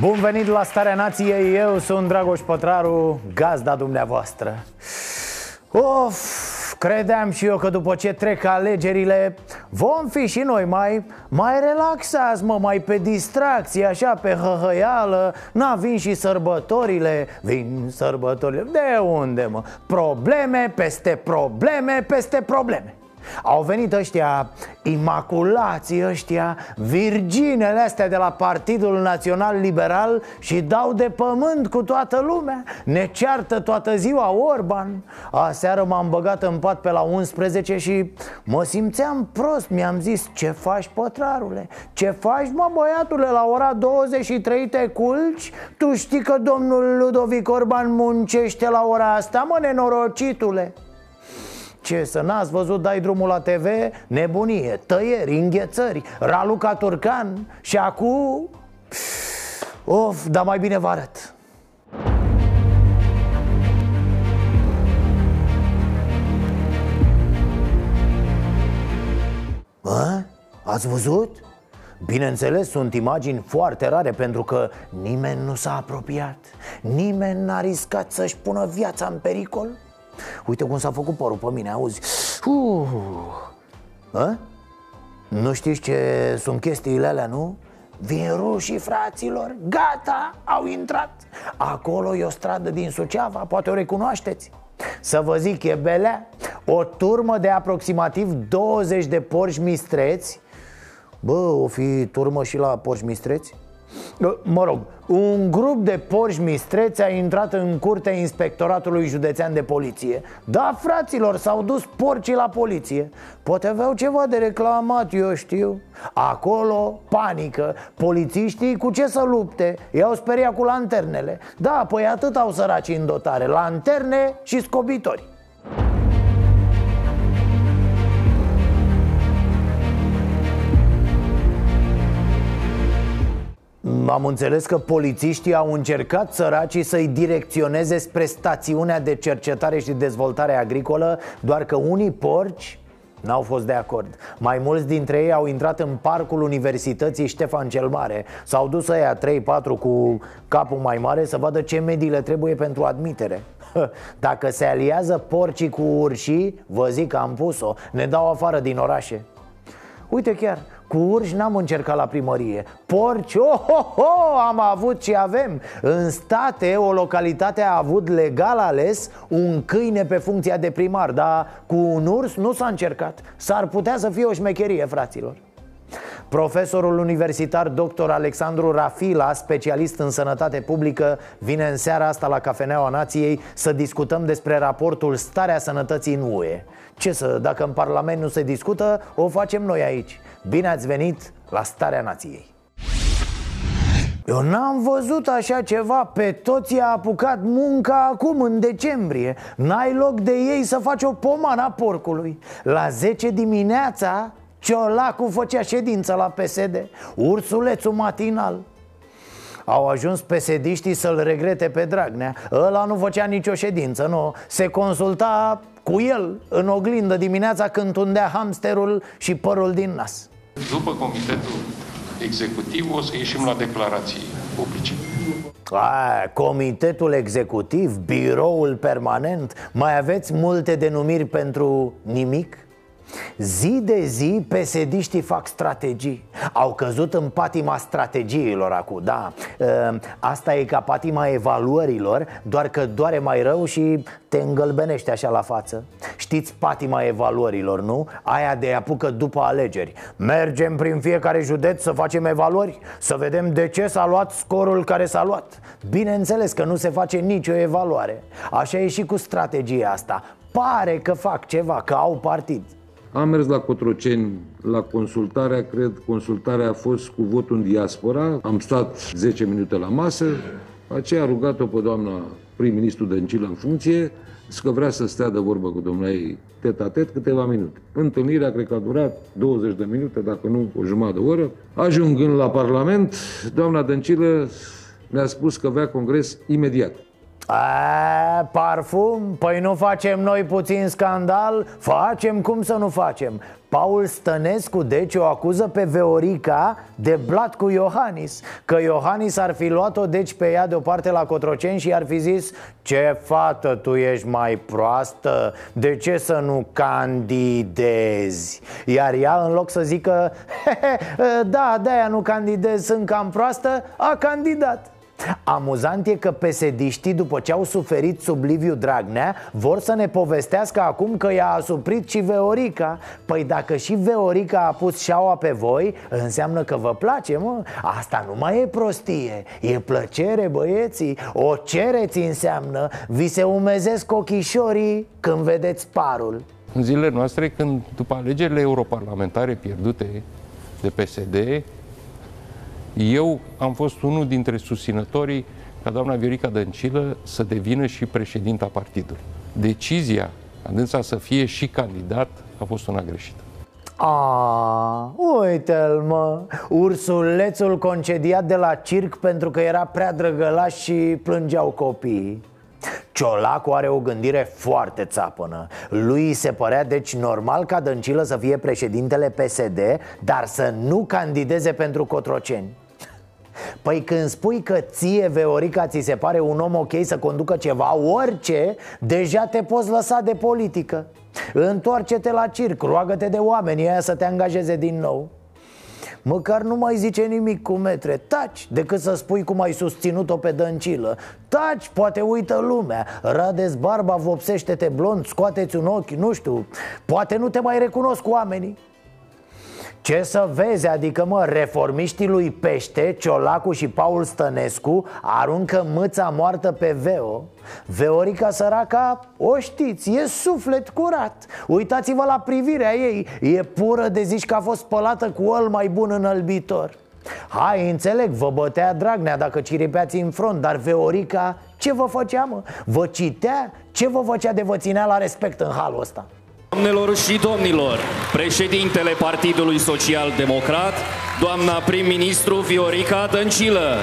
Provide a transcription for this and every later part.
Bun venit la Starea Nației, eu sunt Dragoș Pătraru, gazda dumneavoastră. Of, credeam și eu că după ce trec alegerile Vom fi și noi mai, mai relaxați, mă, mai pe distracție, așa, pe hăhăială. Na, vin și sărbătorile, vin sărbătorile. De unde, mă? Probleme peste probleme peste probleme au venit ăștia imaculații ăștia Virginele astea de la Partidul Național Liberal Și dau de pământ cu toată lumea Ne ceartă toată ziua Orban Aseară m-am băgat în pat pe la 11 și mă simțeam prost Mi-am zis ce faci pătrarule? Ce faci mă băiatule la ora 23 te culci? Tu știi că domnul Ludovic Orban muncește la ora asta mă nenorocitule ce să n-ați văzut, dai drumul la TV? Nebunie, tăieri, înghețări, Raluca Turcan Și acum... Of, dar mai bine vă arăt A? Ați văzut? Bineînțeles, sunt imagini foarte rare pentru că nimeni nu s-a apropiat Nimeni n-a riscat să-și pună viața în pericol Uite cum s-a făcut părul pe mine, auzi uh. A? Nu știți ce sunt chestiile alea, nu? Vin rușii, fraților, gata, au intrat Acolo e o stradă din Suceava, poate o recunoașteți Să vă zic, e belea O turmă de aproximativ 20 de porși mistreți Bă, o fi turmă și la porși mistreți? Mă rog, un grup de porși mistreți a intrat în curtea inspectoratului județean de poliție. Da, fraților, s-au dus porcii la poliție. Poate aveau ceva de reclamat, eu știu. Acolo, panică Polițiștii cu ce să lupte? I-au speriat cu lanternele. Da, păi atât au săraci în dotare Lanterne și scobitori Am înțeles că polițiștii au încercat săracii să-i direcționeze spre stațiunea de cercetare și dezvoltare agricolă Doar că unii porci N-au fost de acord. Mai mulți dintre ei au intrat în parcul Universității Ștefan cel Mare. S-au dus ăia 3-4 cu capul mai mare Să vadă ce medii le trebuie pentru admitere. Dacă se aliază porcii cu urșii Vă zic că am pus-o. Ne dau afară din orașe. Uite chiar, cu urși n-am încercat la primărie Porci, oh, oh, oh, am avut ce avem În state, o localitate a avut legal ales un câine pe funcția de primar Dar cu un urs nu s-a încercat S-ar putea să fie o șmecherie, fraților Profesorul universitar dr. Alexandru Rafila, specialist în sănătate publică, vine în seara asta la Cafeneaua Nației să discutăm despre raportul Starea Sănătății în UE. Ce să, dacă în Parlament nu se discută, o facem noi aici. Bine ați venit la Starea Nației! Eu n-am văzut așa ceva. Pe toți i-a apucat munca acum, în decembrie. N-ai loc de ei să faci o pomana porcului. La 10 dimineața Ciolacul făcea ședință la PSD Ursulețul matinal. Au ajuns pesediștii să-l regrete pe Dragnea. Ăla nu făcea nicio ședință, nu. Se consulta cu el în oglindă dimineața când tundea hamsterul și părul din nas După comitetul executiv o să ieșim la declarații publice. A, comitetul executiv, biroul permanent Mai aveți multe denumiri pentru nimic? Zi de zi pesediștii fac strategii. Au căzut în patima strategiilor acum, da. Ă, Asta e ca patima evaluărilor Doar că doare mai rău și te îngălbenește așa la față. Știți patima evaluărilor, nu? Aia de apucă după alegeri. Mergem prin fiecare județ să facem evaluări Să vedem de ce s-a luat scorul care s-a luat. Bineînțeles că nu se face nicio evaluare. Așa e și cu strategia asta. Pare că fac ceva, că au partid Am mers la Cotroceni la consultarea, cred, consultarea a fost cu votul în diaspora. Am stat 10 minute la masă, aceea a rugat-o pe doamna prim-ministru Dăncilă în funcție, că vrea să stea de vorbă cu domnul ei tet-a-tet câteva minute. Întâlnirea cred că a durat 20 de minute, dacă nu o jumătate de oră. Ajungând la Parlament, doamna Dăncilă mi-a spus că avea congres imediat. A, parfum? Păi nu facem noi puțin scandal? Facem cum să nu facem Paul Stănescu deci o acuză pe Veorica de blat cu Iohannis Că Iohannis ar fi luat-o deci pe ea deoparte la Cotroceni și ar fi zis Ce fată tu ești mai proastă, de ce să nu candidezi? Iar ea în loc să zică Da, de-aia nu candidez, sunt cam proastă, a candidat Amuzant e că pesediștii, după ce au suferit sub Liviu Dragnea Vor să ne povestească acum că i-a asuprit și Veorica. Păi dacă și Veorica a pus șaua pe voi Înseamnă că vă place, mă. Asta nu mai e prostie. E plăcere, băieții. O cereți înseamnă. Vi se umezesc ochișorii când vedeți parul. În zilele noastre, când după alegerile europarlamentare pierdute de PSD eu am fost unul dintre susținătorii ca doamna Viorica Dăncilă să devină și președinta partidului. Decizia a dânsa să fie și candidat a fost una greșită. A, uite-l mă Ursulețul concediat de la circ pentru că era prea drăgălaș și plângeau copiii Ciolacu are o gândire foarte țapănă. Lui se părea deci normal ca Dăncilă să fie președintele PSD Dar să nu candideze pentru Cotroceni. Păi când spui că ție, Veorica, ți se pare un om ok să conducă ceva, orice, deja te poți lăsa de politică. Întoarce-te la circ, roagă-te de oameni aia să te angajeze din nou Măcar nu mai zice nimic cu metre. Taci, decât să spui cum ai susținut-o pe dăncilă. Taci, poate uită lumea. Rades barba, vopsește-te blond, scoateți un ochi, nu știu. Poate nu te mai recunosc cu oamenii ce să vezi, adică mă, reformiștii lui Pește, Ciolacu și Paul Stănescu aruncă mâța moartă pe Veo Veorica săraca, o știți, e suflet curat Uitați-vă la privirea ei, e pură de zici că a fost spălată cu ăl mai bun înălbitor Hai, înțeleg, vă bătea Dragnea dacă ciripeați în front Dar Veorica, ce vă făcea, mă? Vă citea? Ce vă făcea de vă ținea la respect în halul ăsta? Doamnelor și domnilor, președintele Partidului Social Democrat, doamna prim-ministru Viorica Dăncilă.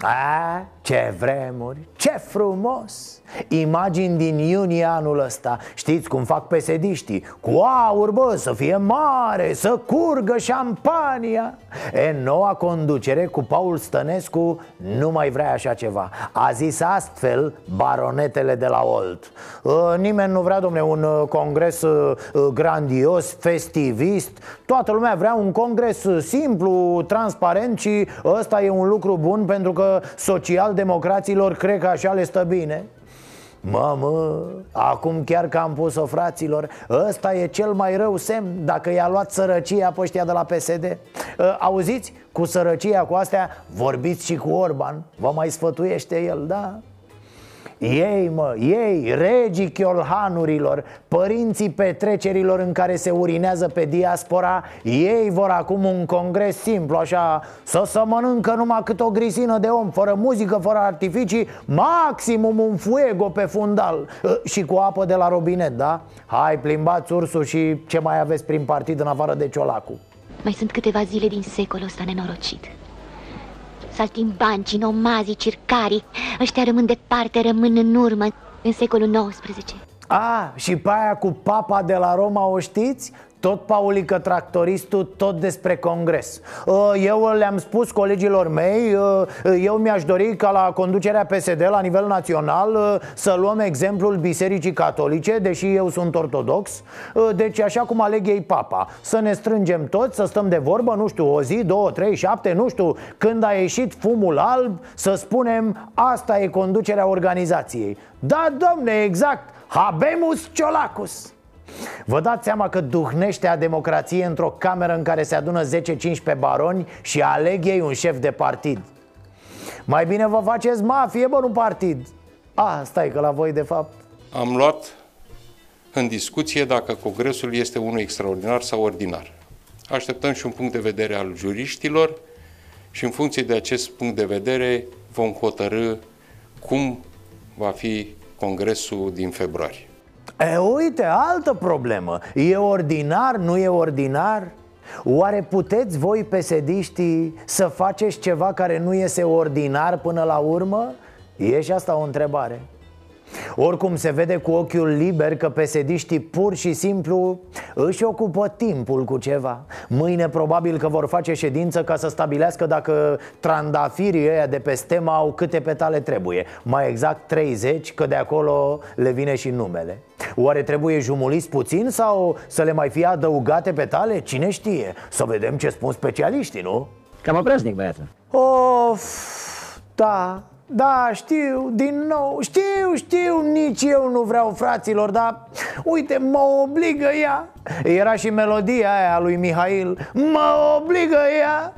A, ce vremuri, ce frumos. Imagini din iunie anul ăsta. Știți cum fac pesediștii? Cu aur, bă, să fie mare, să curgă șampania. E, noua conducere cu Paul Stănescu nu mai vrea așa ceva. A zis astfel baronetele de la Olt. Ă, Nimeni nu vrea, domne, un ă, congres ă, grandios, festivist. Toată lumea vrea un congres simplu, transparent și ăsta e un lucru bun pentru că social-democraților cred că așa le stă bine. Mamă, acum chiar că am pus-o fraților Ăsta e cel mai rău semn Dacă i-a luat sărăcia pe ăștia de la PSD ă, Auziți, cu sărăcia cu astea Vorbiți și cu Orban. Vă mai sfătuiește el, da? Ei, mă, ei, regii chiolhanurilor Părinții petrecerilor în care se urinează pe diaspora Ei vor acum un congres simplu, așa Să se mănâncă numai cât o grisină de om Fără muzică, fără artificii Maximum un fuego pe fundal. Ă, Și cu apă de la robinet, da? Hai, plimbați ursul și ce mai aveți prin partid în afară de ciolacu. Mai sunt câteva zile din secolul ăsta nenorocit saltimbancii, nomazii, circarii. Ăștia rămân departe, rămân în urmă în secolul XIX A, și pe aia cu papa de la Roma o știți? Tot Paulică Tractoristul, tot despre congres. Uh, Eu le-am spus colegilor mei uh, Eu mi-aș dori ca la conducerea PSD la nivel național uh, Să luăm exemplul Bisericii Catolice, deși eu sunt ortodox. Deci așa cum aleg ei papa Să ne strângem toți, să stăm de vorbă, nu știu, o zi, două, trei, șapte, nu știu Când a ieșit fumul alb, să spunem Asta e conducerea organizației. Da, domne, exact, habemus ciolacus. Vă dați seama că duhnește a democrație într-o cameră în care se adună 10-15 baroni și aleg ei un șef de partid. Mai bine vă faceți mafie, bă, nu partid. A, stai că la voi de fapt. Am luat în discuție dacă congresul este unul extraordinar sau ordinar. Așteptăm și un punct de vedere al juriștilor și în funcție de acest punct de vedere vom hotărâ cum va fi congresul din februarie. E, uite, altă problemă E ordinar, nu e ordinar? Oare puteți voi, pesediștii, să faceți ceva care nu iese ordinar până la urmă? E și asta o întrebare oricum se vede cu ochiul liber că pesediștii pur și simplu își ocupă timpul cu ceva Mâine probabil că vor face ședință ca să stabilească dacă trandafirii ăia de pe stema au câte petale trebuie Mai exact 30, că de acolo le vine și numele Oare trebuie jumuliți puțin sau să le mai fie adăugate petale? Cine știe? Să vedem ce spun specialiștii, nu? Cam obraznic, băiatul Of, da, da, știu, din nou, știu, știu, nici eu nu vreau fraților, dar uite, mă obligă ea. Era și melodia aia lui Mihail, mă obligă ea.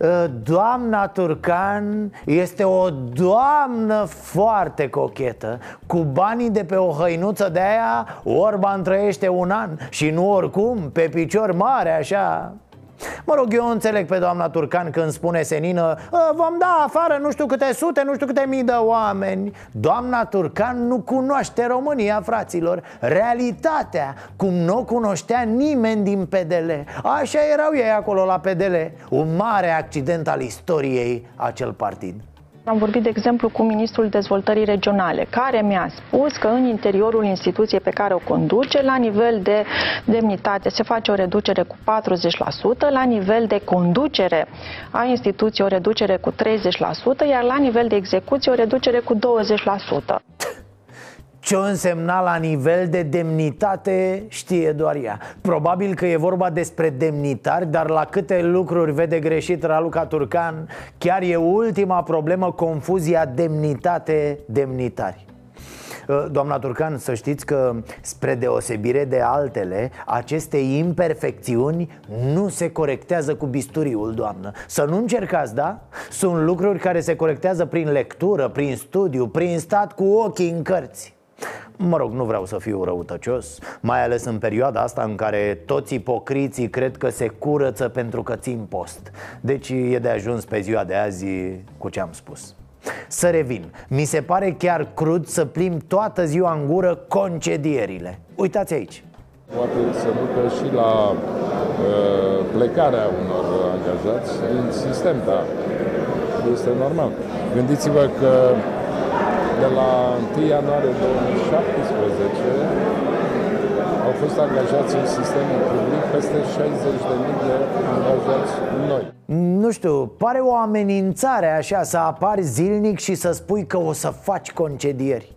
Ă, Doamna Turcan este o doamnă foarte cochetă. Cu banii de pe o hăinuță de aia Orban trăiește un an Și nu oricum, pe picior mare așa Mă rog, eu înțeleg pe doamna Turcan când spune senină ă, Vom da afară nu știu câte sute, nu știu câte mii de oameni. Doamna Turcan nu cunoaște România, fraților. Realitatea, cum nu o cunoștea nimeni din PDL Așa erau ei acolo la PDL Un mare accident al istoriei acel partid am vorbit, de exemplu, cu Ministrul Dezvoltării Regionale, care mi-a spus că în interiorul instituției pe care o conduce, la nivel de demnitate se face o reducere cu 40%, la nivel de conducere a instituției o reducere cu 30%, iar la nivel de execuție o reducere cu 20%. Ce o însemna la nivel de demnitate știe doar ea. Probabil că e vorba despre demnitari Dar la câte lucruri vede greșit Raluca Turcan Chiar e ultima problemă confuzia demnitate-demnitari ă, Doamna Turcan, să știți că, spre deosebire de altele, aceste imperfecțiuni nu se corectează cu bisturiul, doamnă. Să nu încercați, da? Sunt lucruri care se corectează prin lectură, prin studiu, prin stat cu ochii în cărți Mă rog, nu vreau să fiu răutăcios Mai ales în perioada asta în care toți ipocriții cred că se curăță pentru că țin post. Deci e de ajuns pe ziua de azi cu ce am spus. Să revin, mi se pare chiar crud să plim toată ziua în gură concedierile. Uitați aici. Poate să ducă și la uh, plecarea unor angajați din sistem, dar este normal. Gândiți-vă că de la 1 ianuarie 2017 au fost angajați în sistemul public peste 60.000 de angajați noi. Nu știu, pare o amenințare așa să apari zilnic și să spui că o să faci concedieri.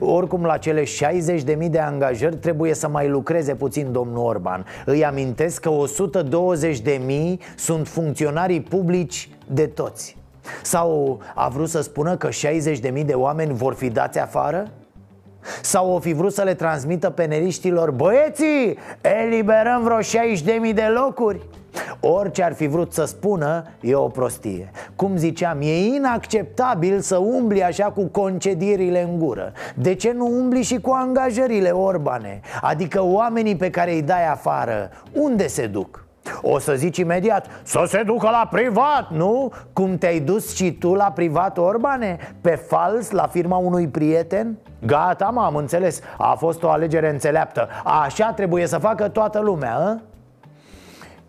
Oricum la cele 60.000 de angajări trebuie să mai lucreze puțin domnul Orban. Îi amintesc că 120.000 sunt funcționarii publici de toți sau a vrut să spună că 60.000 de oameni vor fi dați afară? Sau o fi vrut să le transmită peneriștilor Băieții, eliberăm vreo 60.000 de locuri? Orice ar fi vrut să spună, e o prostie Cum ziceam, e inacceptabil să umbli așa cu concedierile în gură De ce nu umbli și cu angajările Orbane? Adică oamenii pe care îi dai afară, unde se duc? O să zici imediat Să se ducă la privat, nu? Cum te-ai dus și tu la privat, Orbane? Pe fals, la firma unui prieten? Gata, mă, am înțeles A fost o alegere înțeleaptă Așa trebuie să facă toată lumea, a?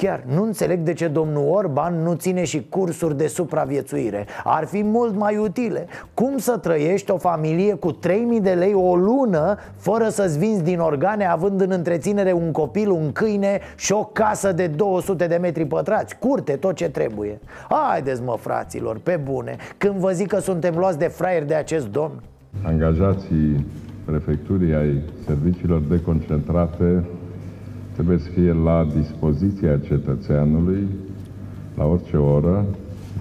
Chiar nu înțeleg de ce domnul Orban nu ține și cursuri de supraviețuire. Ar fi mult mai utile. Cum să trăiești o familie cu 3000 de lei o lună Fără să-ți vinzi din organe Având în întreținere un copil, un câine Și o casă de 200 de metri pătrați? Curte, tot ce trebuie. Haideți mă fraților, pe bune. Când vă zic că suntem luați de fraier de acest domn. Angajații prefecturii ai serviciilor deconcentrate trebuie să fie la dispoziția cetățeanului la orice oră,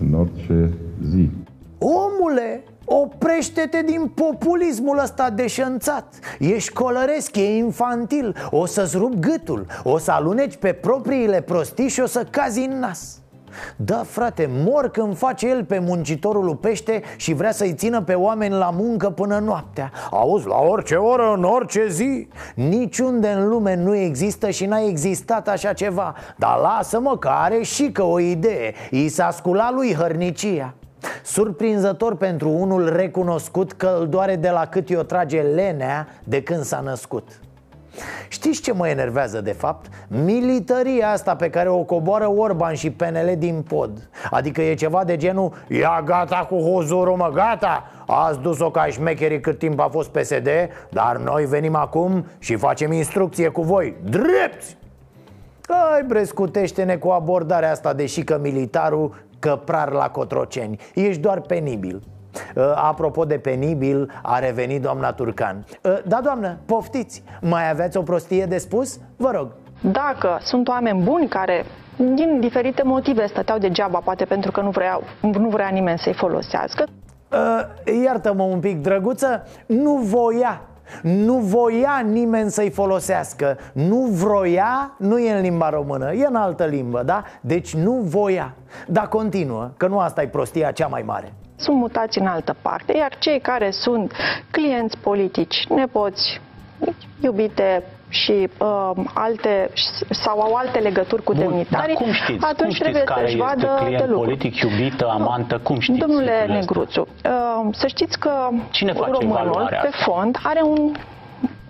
în orice zi. Omule, Oprește-te din populismul ăsta deșănțat Ești colăresc, e infantil. O să-ți rup gâtul O să aluneci pe propriile prostii și o să cazi în nas Da, frate, mor când face el pe muncitorul lui pește și vrea să-i țină pe oameni la muncă până noaptea. Auzi, la orice oră, în orice zi Niciunde în lume nu există și n-a existat așa ceva. Dar lasă-mă că are și că o idee. I s-a sculat lui hărnicia. Surprinzător pentru unul recunoscut că îl doare de la cât i-o trage lenea de când s-a născut Știți ce mă enervează de fapt? Militaria asta pe care o coboară Orban și PNL din pod. Adică e ceva de genul Ia gata cu huzurul mă, gata! Ați dus-o ca șmecherii cât timp a fost PSD Dar noi venim acum și facem instrucție cu voi. Drepți! Ai, brescutește-ne cu abordarea asta Deși că militarul căprar la Cotroceni. Ești doar penibil. Uh, apropo de penibil, a revenit doamna Turcan. Uh, Da, doamnă, poftiți, mai aveți o prostie de spus? Vă rog. Dacă sunt oameni buni care din diferite motive stăteau degeaba, poate pentru că nu vrea, nu vrea nimeni să-i folosească. Uh, iartă-mă un pic, drăguță, nu voia nu voia nimeni să-i folosească. Nu vroia, nu e în limba română, e în altă limbă, da? Deci nu voia. Dar continuă, că nu asta e prostia cea mai mare sunt mutați în altă parte, iar cei care sunt clienți politici, nepoți, iubite și uh, alte sau au alte legături cu Bun, demnitarii, cum știți? atunci cum știți trebuie care să-și vadă client de lucru. politic, iubită, amantă, cum știți? Domnule Negruțu, uh, să știți că Cine face românul pe asta? fond are un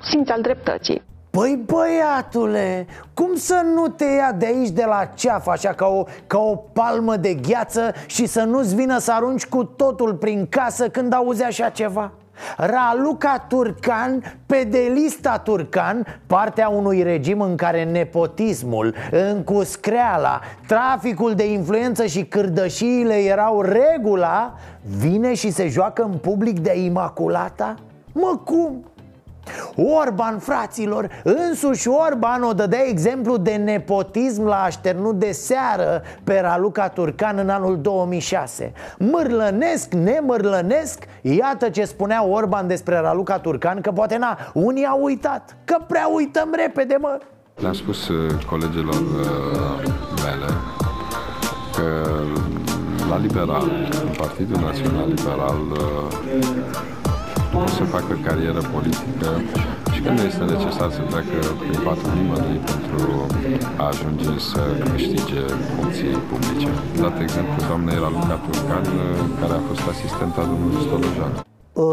simț al dreptății. Păi băiatule, cum să nu te ia de aici de la ceafă așa ca o, ca o palmă de gheață și să nu-ți vină să arunci cu totul prin casă când auzi așa ceva? Raluca Turcan, pedelista Turcan, partea unui regim în care nepotismul, încuscreala, traficul de influență și cârdășiile erau regula, vine și se joacă în public de Imaculata? Mă, cum? Orban, fraților, însuși Orban o dădea exemplu de nepotism la așternut de seară pe Raluca Turcan în anul 2006 Mârlănesc, nemârlănesc, iată ce spunea Orban despre Raluca Turcan Că poate na, unii au uitat, că prea uităm repede, mă. Le-am spus uh, colegilor uh, mele că la Liberal, în Partidul Național Liberal, uh, pot să facă carieră politică și când este necesar să treacă prin patru nimănui pentru a ajunge să câștige funcții publice. Dat exemplu, doamna era Luca Turcan, care a fost asistenta domnului Stolojan.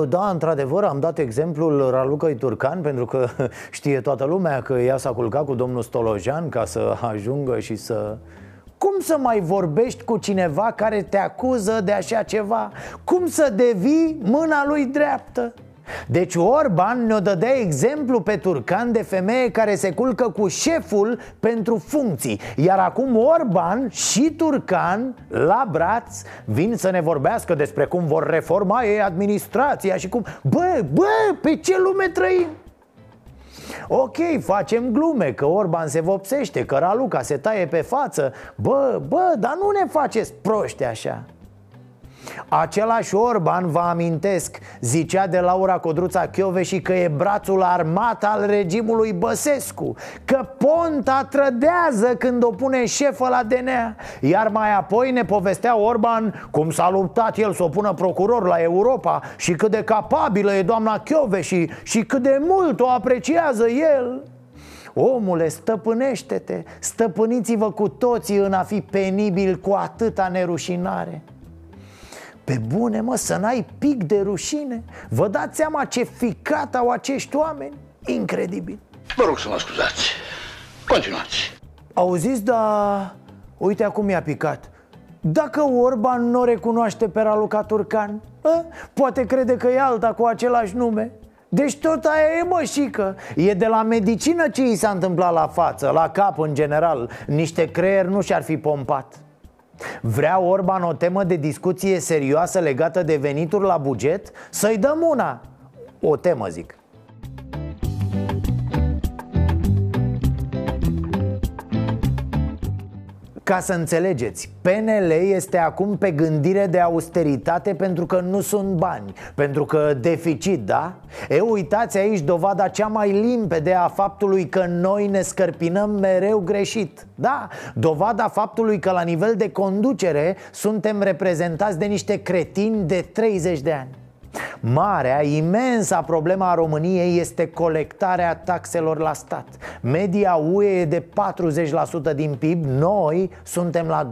Da, într-adevăr, am dat exemplul Ralucăi Turcan Pentru că știe toată lumea că ea s-a culcat cu domnul Stolojan Ca să ajungă și să... Cum să mai vorbești cu cineva care te acuză de așa ceva? Cum să devii mâna lui dreaptă? Deci Orban ne-o dădea exemplu pe Turcan de femeie care se culcă cu șeful pentru funcții Iar acum Orban și Turcan, la braț, vin să ne vorbească despre cum vor reforma ei administrația și cum... Bă, bă, pe ce lume trăim? Ok, facem glume că Orban se vopsește, că Raluca se taie pe față. Bă, bă, dar nu ne faceți proști așa Același Orban, vă amintesc, zicea de Laura Codruța și că e brațul armat al regimului Băsescu Că Ponta trădează când o pune șefă la DNA Iar mai apoi ne povestea Orban cum s-a luptat el să o pună procuror la Europa Și cât de capabilă e doamna și, și cât de mult o apreciază el. Omule, stăpânește-te, stăpâniți-vă cu toții în a fi penibil cu atâta nerușinare pe bune, mă, să n-ai pic de rușine. Vă dați seama ce ficat au acești oameni? Incredibil. Vă rog să mă scuzați. Continuați. Auziți, da... Uite acum i-a picat. Dacă Orban nu recunoaște pe Raluca Turcan a? Poate crede că e alta cu același nume. Deci tot aia e mășică E de la medicină ce i s-a întâmplat la față, la cap în general. Niște creier nu și-ar fi pompat Vrea Orban o temă de discuție serioasă legată de venituri la buget? Să-i dăm una O temă, zic Ca să înțelegeți, PNL este acum pe gândire de austeritate pentru că nu sunt bani Pentru că deficit, da? E, uitați aici dovada cea mai limpede a faptului că noi ne scărpinăm mereu greșit Da, dovada faptului că la nivel de conducere suntem reprezentați de niște cretini de 30 de ani Marea, imensa problema a României este colectarea taxelor la stat. Media UE e de 40% din PIB, noi suntem la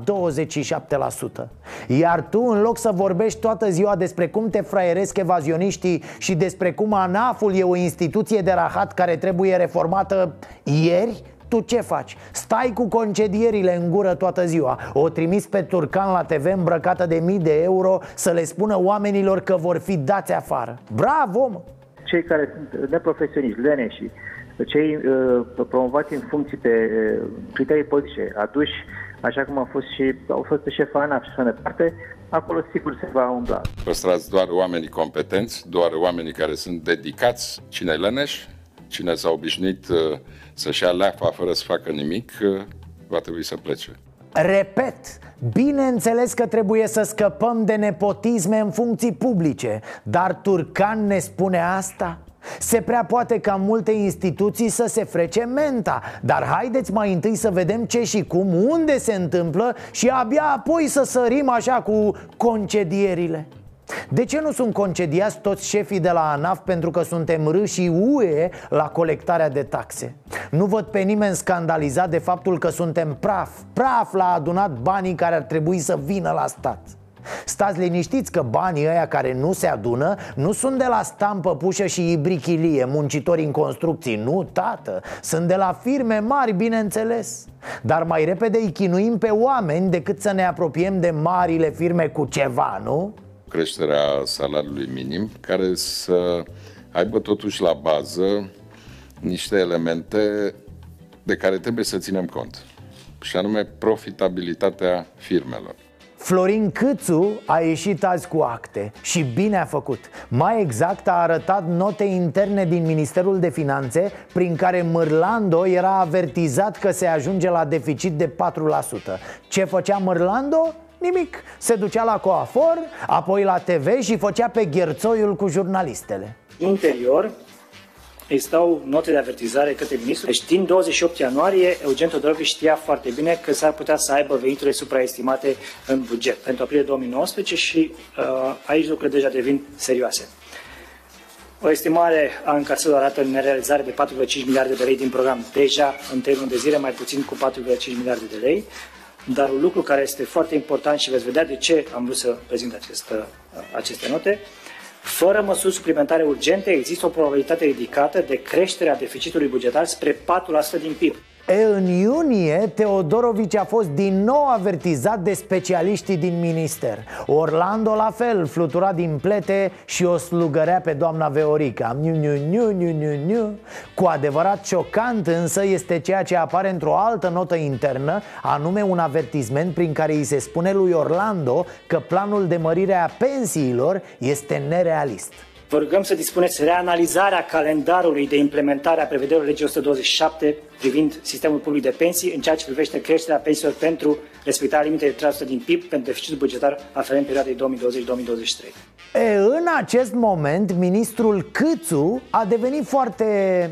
27% Iar tu, în loc să vorbești toată ziua despre cum te fraieresc evazioniștii Și despre cum ANAF-ul e o instituție de rahat care trebuie reformată ieri tu ce faci? Stai cu concedierile în gură toată ziua O trimis pe Turcan la TV îmbrăcată de mii de euro Să le spună oamenilor că vor fi dați afară Bravo, mă! Cei care sunt neprofesioniști, leneși Cei uh, promovați în funcții pe uh, criterii politice Aduși, așa cum a fost și au fost șef ANAF și așa mai departe Acolo sigur se va umbla Păstrați doar oamenii competenți, doar oamenii care sunt dedicați Cine leneș, cine s-a obișnuit uh, să-și ia leafa fără să facă nimic, uh, va trebui să plece. Repet, bineînțeles că trebuie să scăpăm de nepotisme în funcții publice Dar Turcan ne spune asta? Se prea poate ca multe instituții să se frece menta Dar haideți mai întâi să vedem ce și cum, unde se întâmplă Și abia apoi să sărim așa cu concedierile de ce nu sunt concediați toți șefii de la ANAF pentru că suntem râșii UE la colectarea de taxe? Nu văd pe nimeni scandalizat de faptul că suntem praf Praf la adunat banii care ar trebui să vină la stat Stați liniștiți că banii ăia care nu se adună Nu sunt de la stampă pușă și ibrichilie, muncitori în construcții Nu, tată, sunt de la firme mari, bineînțeles Dar mai repede îi chinuim pe oameni decât să ne apropiem de marile firme cu ceva, nu? Creșterea salariului minim, care să aibă totuși la bază niște elemente de care trebuie să ținem cont, și anume profitabilitatea firmelor. Florin Câțu a ieșit azi cu acte și bine a făcut Mai exact a arătat note interne din Ministerul de Finanțe Prin care Mărlando era avertizat că se ajunge la deficit de 4% Ce făcea Mărlando? Nimic, se ducea la coafor, apoi la TV și făcea pe gherțoiul cu jurnalistele Interior existau note de avertizare către ministru. Deci din 28 ianuarie, Eugen Todorovici știa foarte bine că s-ar putea să aibă veniturile supraestimate în buget pentru aprilie 2019 și uh, aici lucrurile deja devin serioase. O estimare a încasărilor arată în nerealizare de 4,5 miliarde de lei din program, deja în termen de zile mai puțin cu 4,5 miliarde de lei. Dar un lucru care este foarte important și veți vedea de ce am vrut să prezint acest, aceste note, fără măsuri suplimentare urgente, există o probabilitate ridicată de creștere a deficitului bugetar spre 4% din PIB. E, în iunie, Teodorovici a fost din nou avertizat de specialiștii din minister. Orlando la fel, flutura din plete și o slugărea pe doamna Veorica. Niu, niu, niu, niu, niu, niu. Cu adevărat șocant însă este ceea ce apare într-o altă notă internă Anume un avertizment prin care îi se spune lui Orlando că planul de mărire a pensiilor este nerealist Vă rugăm să dispuneți reanalizarea calendarului de implementare a prevederilor legii 127 privind sistemul public de pensii în ceea ce privește creșterea pensiilor pentru respectarea limitei de 3% din PIB pentru deficitul bugetar aferent perioadei 2020-2023. E, în acest moment, ministrul Câțu a devenit foarte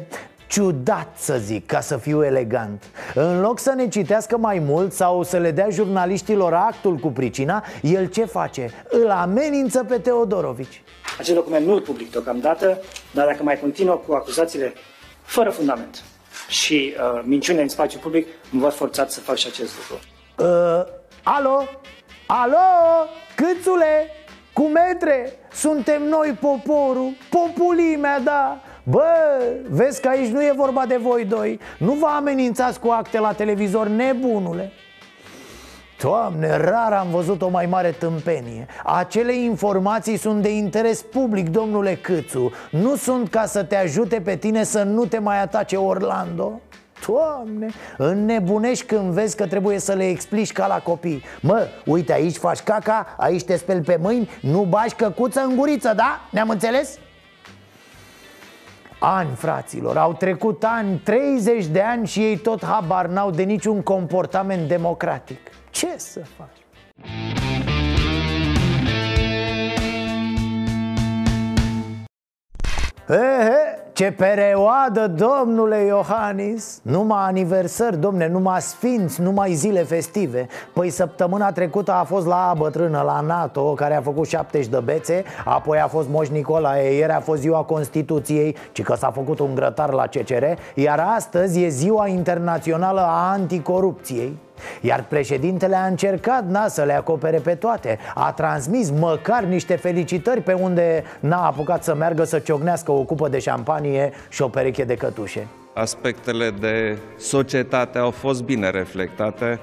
ciudat să zic, ca să fiu elegant În loc să ne citească mai mult sau să le dea jurnaliștilor actul cu pricina El ce face? Îl amenință pe Teodorovici Acest document nu îl public deocamdată, dar dacă mai continuă cu acuzațiile fără fundament și uh, minciune în spațiu public, mă văd forțat să fac și acest lucru. Uh, alo? Alo? Câțule? Cu metre? Suntem noi poporul, populimea, da Bă, vezi că aici nu e vorba de voi doi Nu vă amenințați cu acte la televizor, nebunule Doamne, rar am văzut o mai mare tâmpenie. Acele informații sunt de interes public, domnule Câțu. Nu sunt ca să te ajute pe tine să nu te mai atace Orlando? Doamne, înnebunești când vezi că trebuie să le explici ca la copii. Mă, uite aici faci caca, aici te speli pe mâini Nu bași căcuță în guriță, da? Ne-am înțeles? Ani, fraților, au trecut ani, 30 de ani și ei tot habar n-au de niciun comportament democratic Ce să faci? Ehe, ce perioadă, domnule Iohannis! Numai aniversări, domne, numai sfinți, numai zile festive. Păi săptămâna trecută a fost la bătrână, la NATO Care a făcut 70 de bețe Apoi a fost Moș Nicolae Ieri a fost ziua Constituției Ci că s-a făcut un grătar la CCR Iar astăzi e ziua internațională a anticorupției iar președintele a încercat na, să le acopere pe toate. A transmis măcar niște felicitări pe unde n-a apucat să meargă să ciocnească o cupă de șampanie și o pereche de cătușe. Aspectele de societate au fost bine reflectate.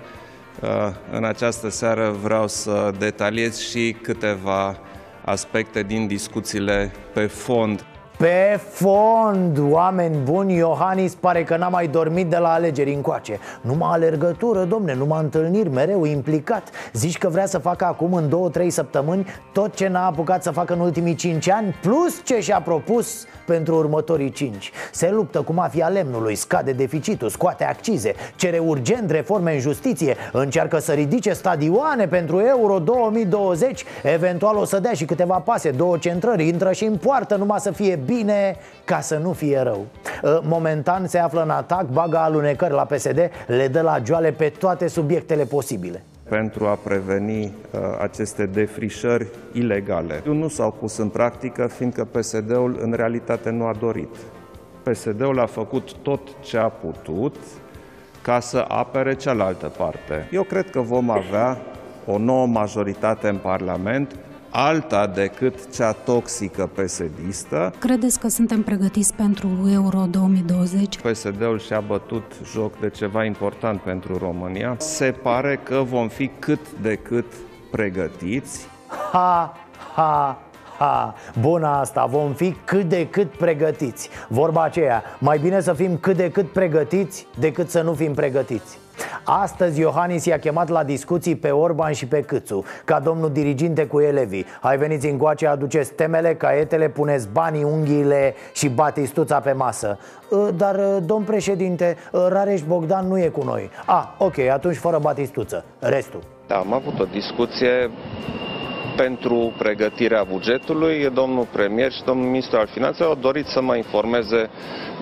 Uh, În această seară vreau să detaliez și câteva aspecte din discuțiile pe fond Pe fond, oameni buni, Iohannis pare că n-a mai dormit de la alegeri încoace. Numai alergătură, domne, numai întâlniri, mereu implicat. Zici că vrea să facă acum în două, trei săptămâni tot ce n-a apucat să facă în ultimii cinci ani Plus ce și-a propus pentru următorii cinci. Se luptă cu mafia lemnului, scade deficitul, scoate accize Cere urgent reforme în justiție Încearcă să ridice stadioane pentru Euro 2020 Eventual o să dea și câteva pase, două centrări Intră și în poartă numai să fie bine ca să nu fie rău Uh, Momentan se află în atac, bagă alunecări la PSD Le dă la joale pe toate subiectele posibile pentru a preveni uh, aceste defrișări ilegale. Nu s-au pus în practică, fiindcă PSD-ul în realitate nu a dorit. PSD-ul a făcut tot ce a putut ca să apere cealaltă parte. Eu cred că vom avea o nouă majoritate în Parlament, alta decât cea toxică PSD-istă. Credeți că suntem pregătiți pentru Euro 2020? PSD-ul și-a bătut joc de ceva important pentru România. Se pare că vom fi cât de cât pregătiți. Ha, ha, ha Bună asta, vom fi cât de cât pregătiți Vorba aceea, mai bine să fim cât de cât pregătiți decât să nu fim pregătiți Astăzi Iohannis i-a chemat la discuții pe Orban și pe Câțu Ca domnul diriginte cu elevii. Hai veniți încoace, aduceți temele, caietele, puneți banii, unghiile și batistuța pe masă. "Ă, Dar, ă, domn președinte, ă, Rareș Bogdan nu e cu noi. A, ok, atunci fără batistuță, restul. Da, am avut o discuție pentru pregătirea bugetului. Domnul premier și domnul ministru al finanțelor au dorit să mă informeze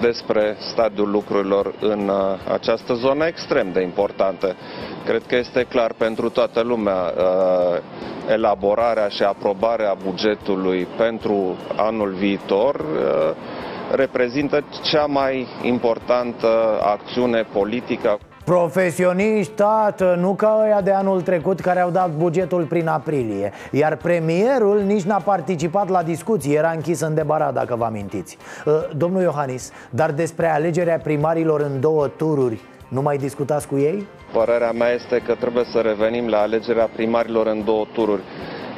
despre stadiul lucrurilor în uh, această zonă extrem de importantă. Cred că este clar pentru toată lumea uh, elaborarea și aprobarea bugetului pentru anul viitor uh, reprezintă cea mai importantă acțiune politică. Profesioniști, tată, nu ca ăia de anul trecut care au dat bugetul prin aprilie Iar premierul nici n-a participat la discuții, era închis în debarat, dacă vă amintiți Uh, Domnul Iohannis, dar despre alegerea primarilor în două tururi, nu mai discutați cu ei? Părerea mea este că trebuie să revenim la alegerea primarilor în două tururi.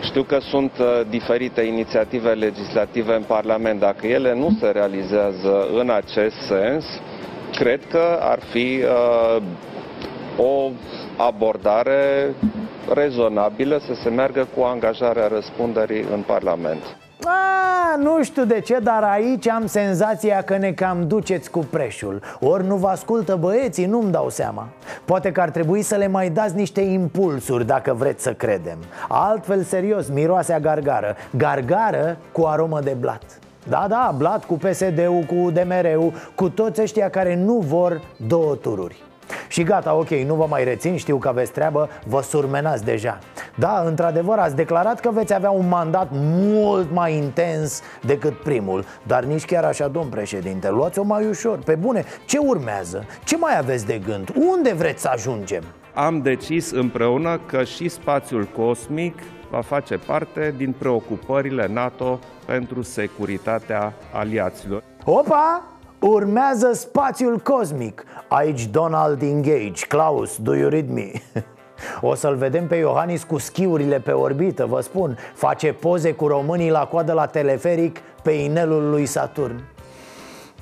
Știu că sunt uh, diferite inițiative legislative în Parlament. Dacă ele nu se realizează în acest sens, cred că ar fi uh, o abordare rezonabilă să se meargă cu angajarea răspunderii în Parlament. A, nu știu de ce, dar aici am senzația că ne cam duceți cu preșul. Ori nu vă ascultă băieții, nu-mi dau seama. Poate că ar trebui să le mai dați niște impulsuri, dacă vreți să credem. Altfel, serios, miroase a gargară. Gargară cu aromă de blat da, da, blat cu PSD-ul, cu DMR-ul Cu toți ăștia care nu vor două tururi și gata, ok, nu vă mai rețin, știu că aveți treabă, vă surmenați deja Da, într-adevăr, ați declarat că veți avea un mandat mult mai intens decât primul Dar nici chiar așa, domn președinte, luați-o mai ușor Pe bune, ce urmează? Ce mai aveți de gând? Unde vreți să ajungem? Am decis împreună că și spațiul cosmic va face parte din preocupările NATO pentru securitatea aliaților. Opa! Urmează spațiul cosmic Aici Donald Engage Klaus, do you read me? O să-l vedem pe Iohannis cu schiurile pe orbită, vă spun Face poze cu românii la coadă la teleferic pe inelul lui Saturn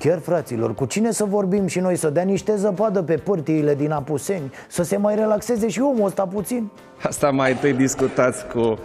Chiar fraților, cu cine să vorbim și noi Să dea niște zăpadă pe pârtiile din Apuseni Să se mai relaxeze și omul ăsta puțin Asta mai întâi discutați cu uh,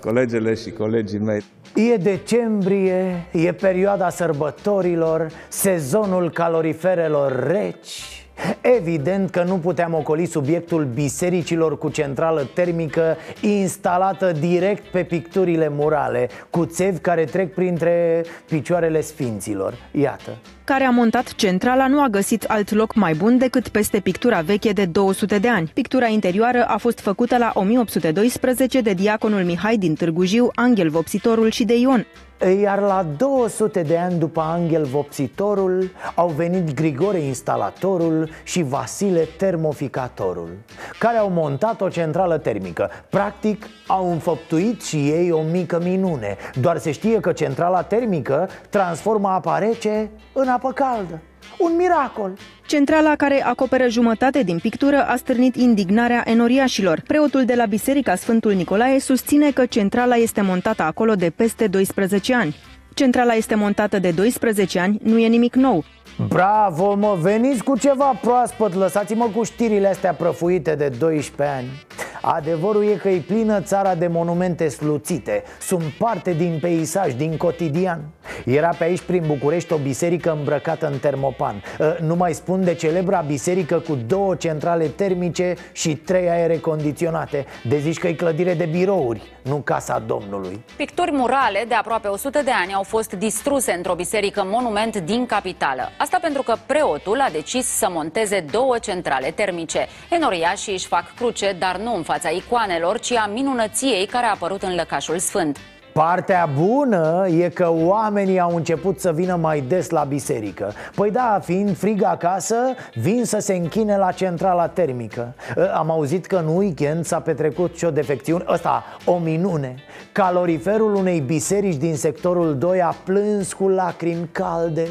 colegele și colegii mei. E decembrie, e perioada sărbătorilor, sezonul caloriferelor reci Evident că nu puteam ocoli subiectul bisericilor cu centrală termică instalată direct pe picturile murale Cu țevi care trec printre picioarele sfinților Iată care a montat centrala nu a găsit alt loc mai bun decât peste pictura veche de 200 de ani. Pictura interioară a fost făcută la 1812 de diaconul Mihai din Târgu Jiu, Angel Vopsitorul și de Ion. Iar la 200 de ani după Angel Vopsitorul au venit Grigore Instalatorul și Vasile Termoficatorul Care au montat o centrală termică. Practic au înfăptuit și ei o mică minune. Doar se știe că centrala termică transformă apa rece în apă caldă un miracol! Centrala care acoperă jumătate din pictură a stârnit indignarea enoriașilor. Preotul de la Biserica Sfântul Nicolae susține că centrala este montată acolo de peste 12 ani. Centrala este montată de 12 ani, nu e nimic nou. Bravo, mă, veniți cu ceva proaspăt, lăsați-mă cu știrile astea prăfuite de 12 ani. Adevărul e că e plină țara de monumente sluțite. Sunt parte din peisaj, din cotidian. Era pe aici prin București o biserică îmbrăcată în termopan. Ă, Nu mai spun de celebra biserică cu două centrale termice și trei aere condiționate. De zici că e clădire de birouri, nu casa Domnului. Picturi murale de aproape 100 de ani au fost distruse într-o biserică monument din capitală Asta pentru că preotul a decis să monteze două centrale termice. Enoriașii își fac cruce, dar nu în fața icoanelor, ci a minunăției care a apărut în lăcașul sfânt. Partea bună e că oamenii au început să vină mai des la biserică. Păi da, fiind frig acasă, vin să se închine la centrala termică. Ă, Am auzit că în weekend s-a petrecut și o defecțiune, ăsta, o minune. Caloriferul unei biserici din sectorul 2 a plâns cu lacrimi calde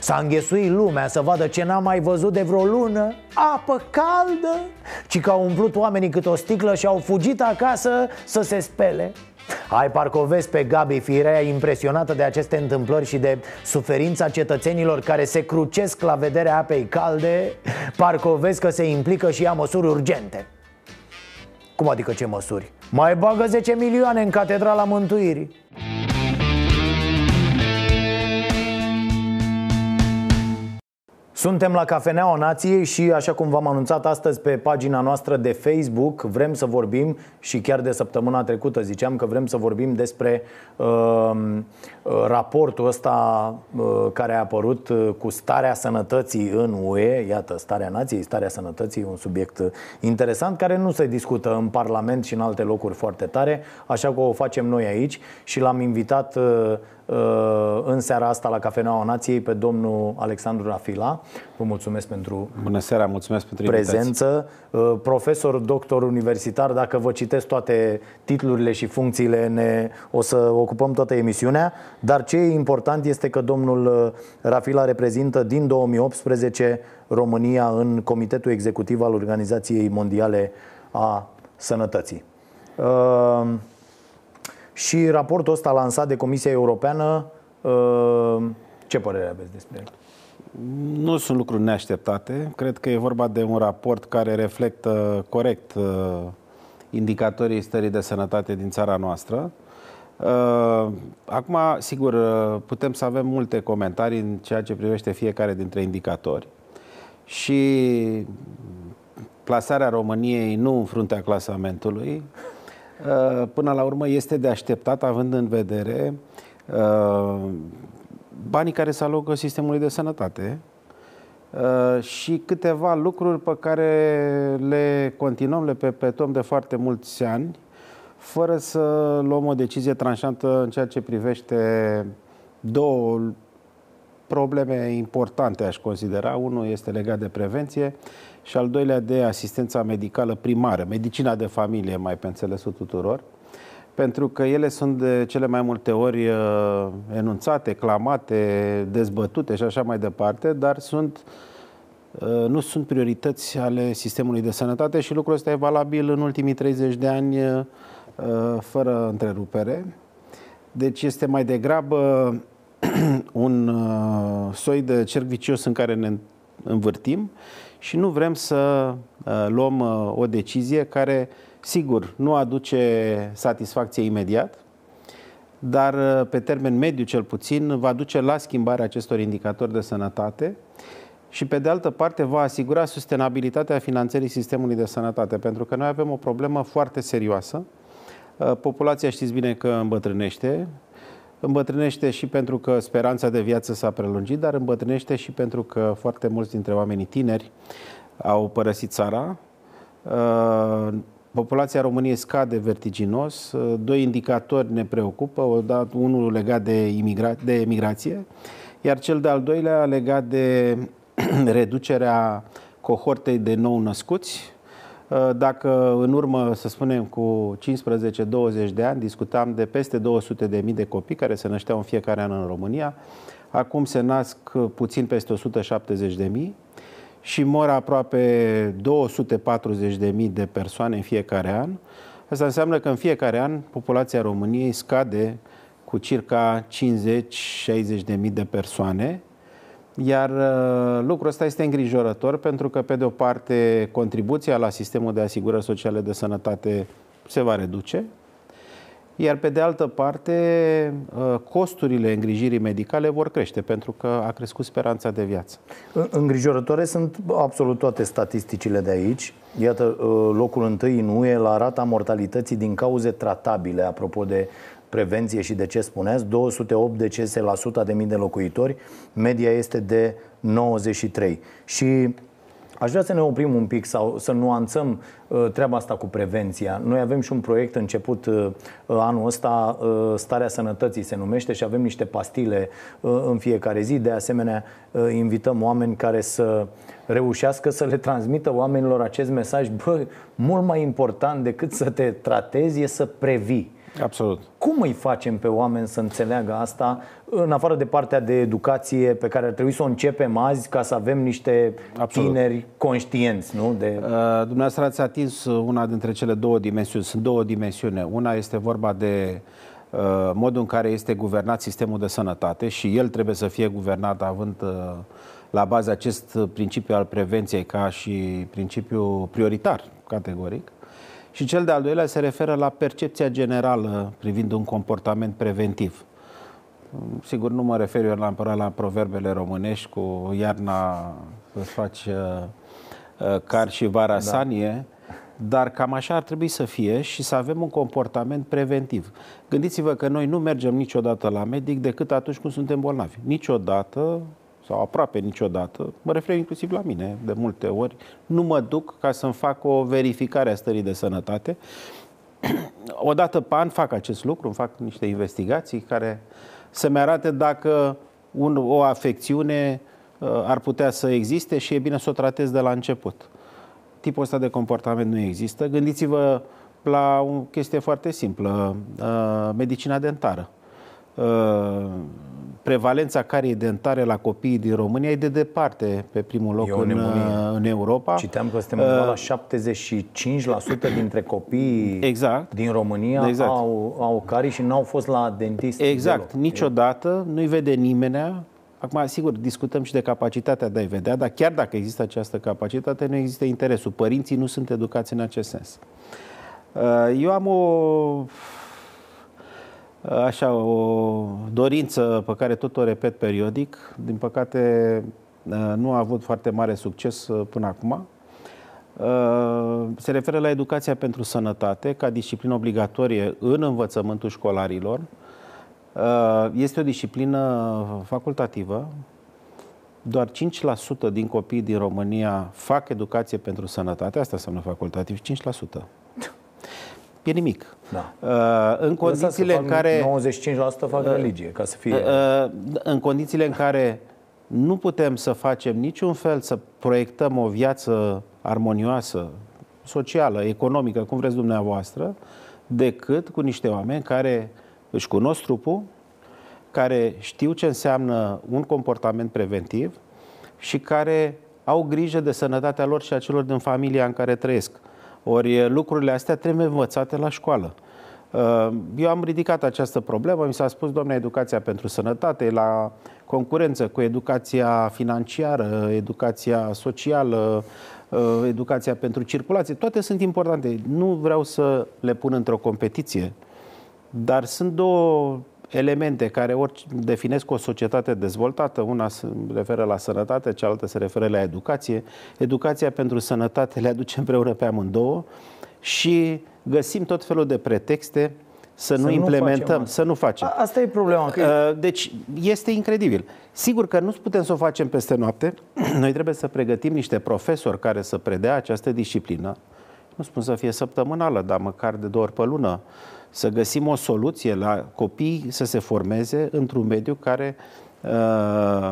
S-a înghesuit lumea să vadă ce n-a mai văzut de vreo lună Apă caldă Ci că au umplut oamenii cât o sticlă și au fugit acasă să se spele. Ai parcă o vezi pe Gabi Firea impresionată de aceste întâmplări și de suferința cetățenilor care se crucesc la vederea apei calde Parcă o vezi că se implică și ia măsuri urgente. Cum adică ce măsuri? Mai bagă 10 milioane în Catedrala Mântuirii Suntem la Cafeneaua Nației și, așa cum v-am anunțat astăzi pe pagina noastră de Facebook, vrem să vorbim și chiar de săptămâna trecută ziceam că vrem să vorbim despre uh, uh, raportul ăsta uh, care a apărut uh, cu starea sănătății în UE. Iată, starea nației, starea sănătății, un subiect interesant care nu se discută în Parlament și în alte locuri foarte tare, așa că o facem noi aici și l-am invitat uh, Uh, în seara asta la Cafeneaua Nației pe domnul Alexandru Rafila. Vă mulțumesc pentru Bună seara, mulțumesc pentru prezență. Uh, profesor, doctor universitar, dacă vă citesc toate titlurile și funcțiile, ne, o să ocupăm toată emisiunea, dar ce e important este că domnul uh, Rafila reprezintă din 2018 România în Comitetul Executiv al Organizației Mondiale a Sănătății. Și raportul ăsta lansat de Comisia Europeană, uh, ce părere aveți despre el? Nu sunt lucruri neașteptate. Cred că e vorba de un raport care reflectă corect uh, indicatorii stării de sănătate din țara noastră. Uh, acum, sigur, putem să avem multe comentarii în ceea ce privește fiecare dintre indicatori și plasarea României nu în fruntea clasamentului, Uh, până la urmă este de așteptat având în vedere uh, banii care se alogă sistemului de sănătate uh, și câteva lucruri pe care le continuăm, le perpetuăm de foarte mulți ani, fără să luăm o decizie tranșantă în ceea ce privește două probleme importante, aș considera. Unul este legat de prevenție și al doilea de asistența medicală primară, medicina de familie, mai pe înțelesul tuturor, pentru că ele sunt de cele mai multe ori uh, enunțate, clamate, dezbătute și așa mai departe, dar sunt uh, nu sunt priorități ale sistemului de sănătate și lucrul ăsta e valabil în ultimii 30 de ani uh, fără întrerupere. Deci este mai degrabă un soi de cerc vicios în care ne învârtim și nu vrem să uh, luăm uh, o decizie care, sigur, nu aduce satisfacție imediat, dar uh, pe termen mediu cel puțin va duce la schimbarea acestor indicatori de sănătate și pe de altă parte va asigura sustenabilitatea finanțării sistemului de sănătate, pentru că noi avem o problemă foarte serioasă. Uh, populația știți bine că îmbătrânește, îmbătrânește și pentru că speranța de viață s-a prelungit, dar îmbătrânește și pentru că foarte mulți dintre oamenii tineri au părăsit țara. Uh, populația României scade vertiginos. Uh, doi indicatori ne preocupă, unul legat de, imigra- de emigrație, iar cel de-al doilea legat de reducerea cohortei de nou născuți. Uh, dacă în urmă, să spunem, cu 15-20 de ani discutam de peste 200 de mii de copii care se nășteau în fiecare an în România, acum se nasc puțin peste 170 de mii și mor aproape 240 de mii de persoane în fiecare an. Asta înseamnă că în fiecare an populația României scade cu circa 50-60 de mii de persoane iar uh, lucrul ăsta este îngrijorător pentru că, pe de o parte, contribuția la sistemul de asigurări sociale de sănătate se va reduce, iar pe de altă parte, uh, costurile îngrijirii medicale vor crește pentru că a crescut speranța de viață. Îngrijorătoare sunt absolut toate statisticile de aici. Iată, uh, locul întâi în UE la rata mortalității din cauze tratabile, apropo de prevenție și de ce spuneați, 208 decese la 100 de mii de locuitori, media este de 93. Și Aș vrea să ne oprim un pic sau să nuanțăm uh, treaba asta cu prevenția. Noi avem și un proiect început uh, anul ăsta, uh, Starea Sănătății se numește și avem niște pastile uh, în fiecare zi. De asemenea, uh, invităm oameni care să reușească să le transmită oamenilor acest mesaj. Bă, mult mai important decât să te tratezi e să previi. Absolut. Cum îi facem pe oameni să înțeleagă asta, în afară de partea de educație pe care ar trebui să o începem azi ca să avem niște Absolut. tineri conștienți, nu? De... Uh, dumneavoastră ați atins una dintre cele două dimensiuni. Sunt două dimensiuni. Una este vorba de uh, modul în care este guvernat sistemul de sănătate și el trebuie să fie guvernat având uh, la bază acest principiu al prevenției ca și principiu prioritar, categoric. Și cel de-al doilea se referă la percepția generală privind un comportament preventiv. Sigur, nu mă refer eu la, la proverbele românești cu iarna să faci uh, uh, car și vara da. sanie, dar cam așa ar trebui să fie și să avem un comportament preventiv. Gândiți-vă că noi nu mergem niciodată la medic decât atunci când suntem bolnavi. Niciodată sau aproape niciodată, mă refer inclusiv la mine de multe ori, nu mă duc ca să-mi fac o verificare a stării de sănătate. O dată pe an fac acest lucru, îmi fac niște investigații care să-mi arate dacă un, o afecțiune uh, ar putea să existe și e bine să o tratez de la început. Tipul ăsta de comportament nu există. Gândiți-vă la o chestie foarte simplă, uh, medicina dentară. Uh, prevalența cariei dentare la copiii din România e de departe pe primul loc în, uh, în Europa. Citeam că suntem uh, la 75% dintre copiii exact, din România exact. au, au carii și n-au fost la dentist. Exact, deloc. niciodată, nu-i vede nimenea. Acum, sigur, discutăm și de capacitatea de a-i vedea, dar chiar dacă există această capacitate, nu există interesul. Părinții nu sunt educați în acest sens. Uh, eu am o așa o dorință pe care tot o repet periodic. Din păcate nu a avut foarte mare succes uh, până acum. Uh, se referă la educația pentru sănătate ca disciplină obligatorie în învățământul școlarilor. Uh, este o disciplină facultativă. Doar 5% din copiii din România fac educație pentru sănătate. Asta înseamnă facultativ, 5% e nimic. Da. Uh, în condițiile în care... 95% fac uh, religie, ca să fie... Uh, uh, în condițiile în care nu putem să facem niciun fel să proiectăm o viață armonioasă, socială, economică, cum vreți dumneavoastră, decât cu niște oameni care își cunosc trupul, care știu ce înseamnă un comportament preventiv și care au grijă de sănătatea lor și a celor din familia în care trăiesc. Ori lucrurile astea trebuie învățate la școală. Eu am ridicat această problemă, mi s-a spus, doamne, educația pentru sănătate, la concurență cu educația financiară, educația socială, educația pentru circulație, toate sunt importante. Nu vreau să le pun într-o competiție, dar sunt două elemente care ori definesc o societate dezvoltată, una se referă la sănătate, cealaltă se referă la educație. Educația pentru sănătate le aduce împreună pe amândouă și găsim tot felul de pretexte să, să nu implementăm, nu să nu facem. A, asta e problema. Că... Uh, deci este incredibil. Sigur că nu putem să o facem peste noapte. Noi trebuie să pregătim niște profesori care să predea această disciplină. Nu spun să fie săptămânală, dar măcar de două ori pe lună. Să găsim o soluție la copii să se formeze într-un mediu care uh,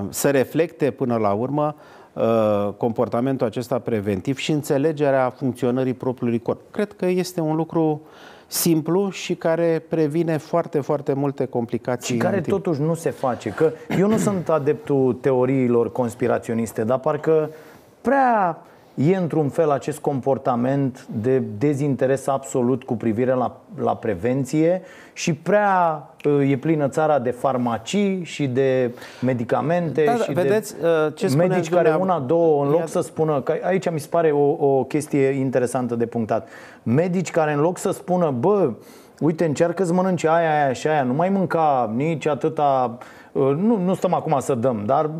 să reflecte până la urmă uh, comportamentul acesta preventiv și înțelegerea funcționării propriului corp. Cred că este un lucru simplu și care previne foarte, foarte multe complicații. Și care totuși nu se face. Că eu nu sunt adeptul teoriilor conspiraționiste, dar parcă prea e într-un fel acest comportament de dezinteres absolut cu privire la, la prevenție și prea uh, e plină țara de farmacii și de medicamente da, da, și vedeți, de uh, ce medici care una, două, în loc să spună, că aici mi se pare o, o chestie interesantă de punctat, medici care în loc să spună, bă, uite, încearcă să mănânci aia, aia și aia, nu mai mânca nici atâta Uh, nu, nu stăm acum să dăm, dar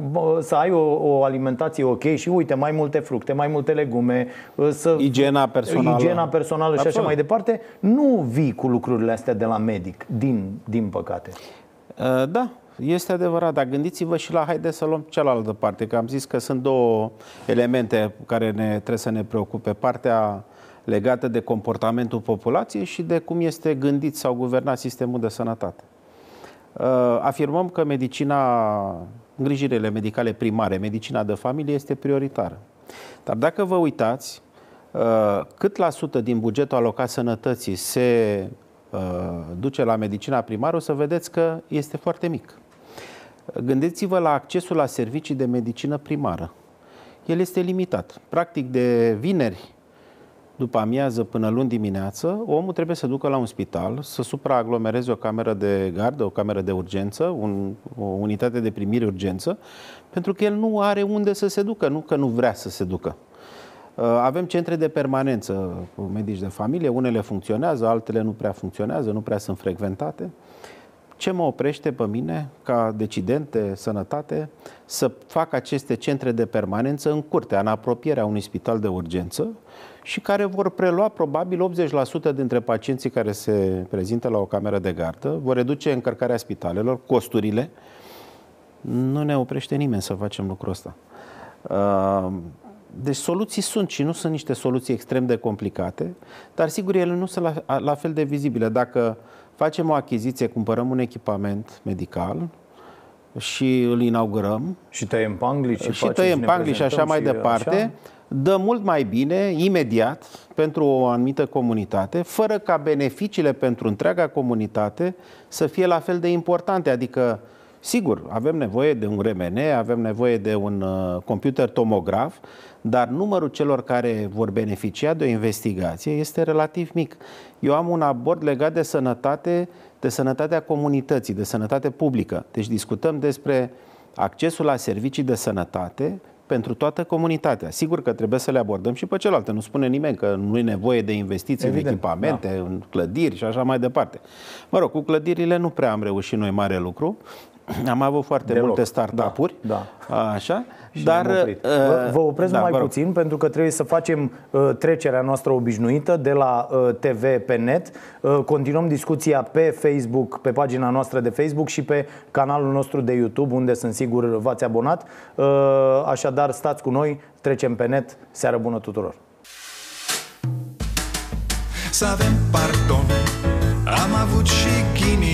să ai o, o alimentație ok și uite, mai multe fructe, mai multe legume, uh, să, igiena personală, igiena personală Absolut. și așa mai departe, nu vii cu lucrurile astea de la medic, din, din păcate. Uh, da, este adevărat, dar gândiți-vă și la, haideți să luăm cealaltă parte, că am zis că sunt două elemente care ne, trebuie să ne preocupe. Partea legată de comportamentul populației și de cum este gândit sau guvernat sistemul de sănătate. Uh, afirmăm că medicina, îngrijirile medicale primare, medicina de familie este prioritară. Dar dacă vă uitați, uh, cât la sută din bugetul alocat sănătății se uh, duce la medicina primară, o să vedeți că este foarte mic. Gândiți-vă la accesul la servicii de medicină primară. El este limitat. Practic, de vineri după amiază până luni dimineață, omul trebuie să ducă la un spital, să supraaglomereze o cameră de gardă, o cameră de urgență, un, o unitate de primire urgență, pentru că el nu are unde să se ducă, nu că nu vrea să se ducă. Uh, avem centre de permanență cu medici de familie, unele funcționează, altele nu prea funcționează, nu prea sunt frecventate. Ce mă oprește pe mine, ca decident de sănătate, să fac aceste centre de permanență în curtea, în apropierea unui spital de urgență, și care vor prelua probabil 80% dintre pacienții care se prezintă la o cameră de gardă, vor reduce încărcarea spitalelor, costurile. Nu ne oprește nimeni să facem lucrul ăsta. Uh, deci soluții sunt și nu sunt niște soluții extrem de complicate, dar sigur ele nu sunt la, la fel de vizibile. Dacă facem o achiziție, cumpărăm un echipament medical și îl inaugurăm și tăiem panglici și, și tăiem panglici și așa mai departe, așa? Dă mult mai bine, imediat, pentru o anumită comunitate, fără ca beneficiile pentru întreaga comunitate să fie la fel de importante. Adică, sigur, avem nevoie de un RMN, avem nevoie de un uh, computer tomograf, dar numărul celor care vor beneficia de o investigație este relativ mic. Eu am un abord legat de sănătate, de sănătatea comunității, de sănătate publică. Deci discutăm despre accesul la servicii de sănătate pentru toată comunitatea. Sigur că trebuie să le abordăm și pe celelalte. Nu spune nimeni că nu e nevoie de investiții Evident, în echipamente, da. în clădiri și așa mai departe. Mă rog, cu clădirile nu prea am reușit noi mare lucru. Am avut foarte Deloc. multe startup-uri, da, da. așa, și dar... Uh, vă, vă opresc da, mai vă puțin pentru că trebuie să facem uh, trecerea noastră obișnuită de la uh, TV pe net. Uh, continuăm discuția pe Facebook, pe pagina noastră de Facebook și pe canalul nostru de YouTube, unde sunt sigur v-ați abonat. Uh, așadar, stați cu noi, trecem pe net. Seară bună tuturor! Să avem pardon, am avut și ghinion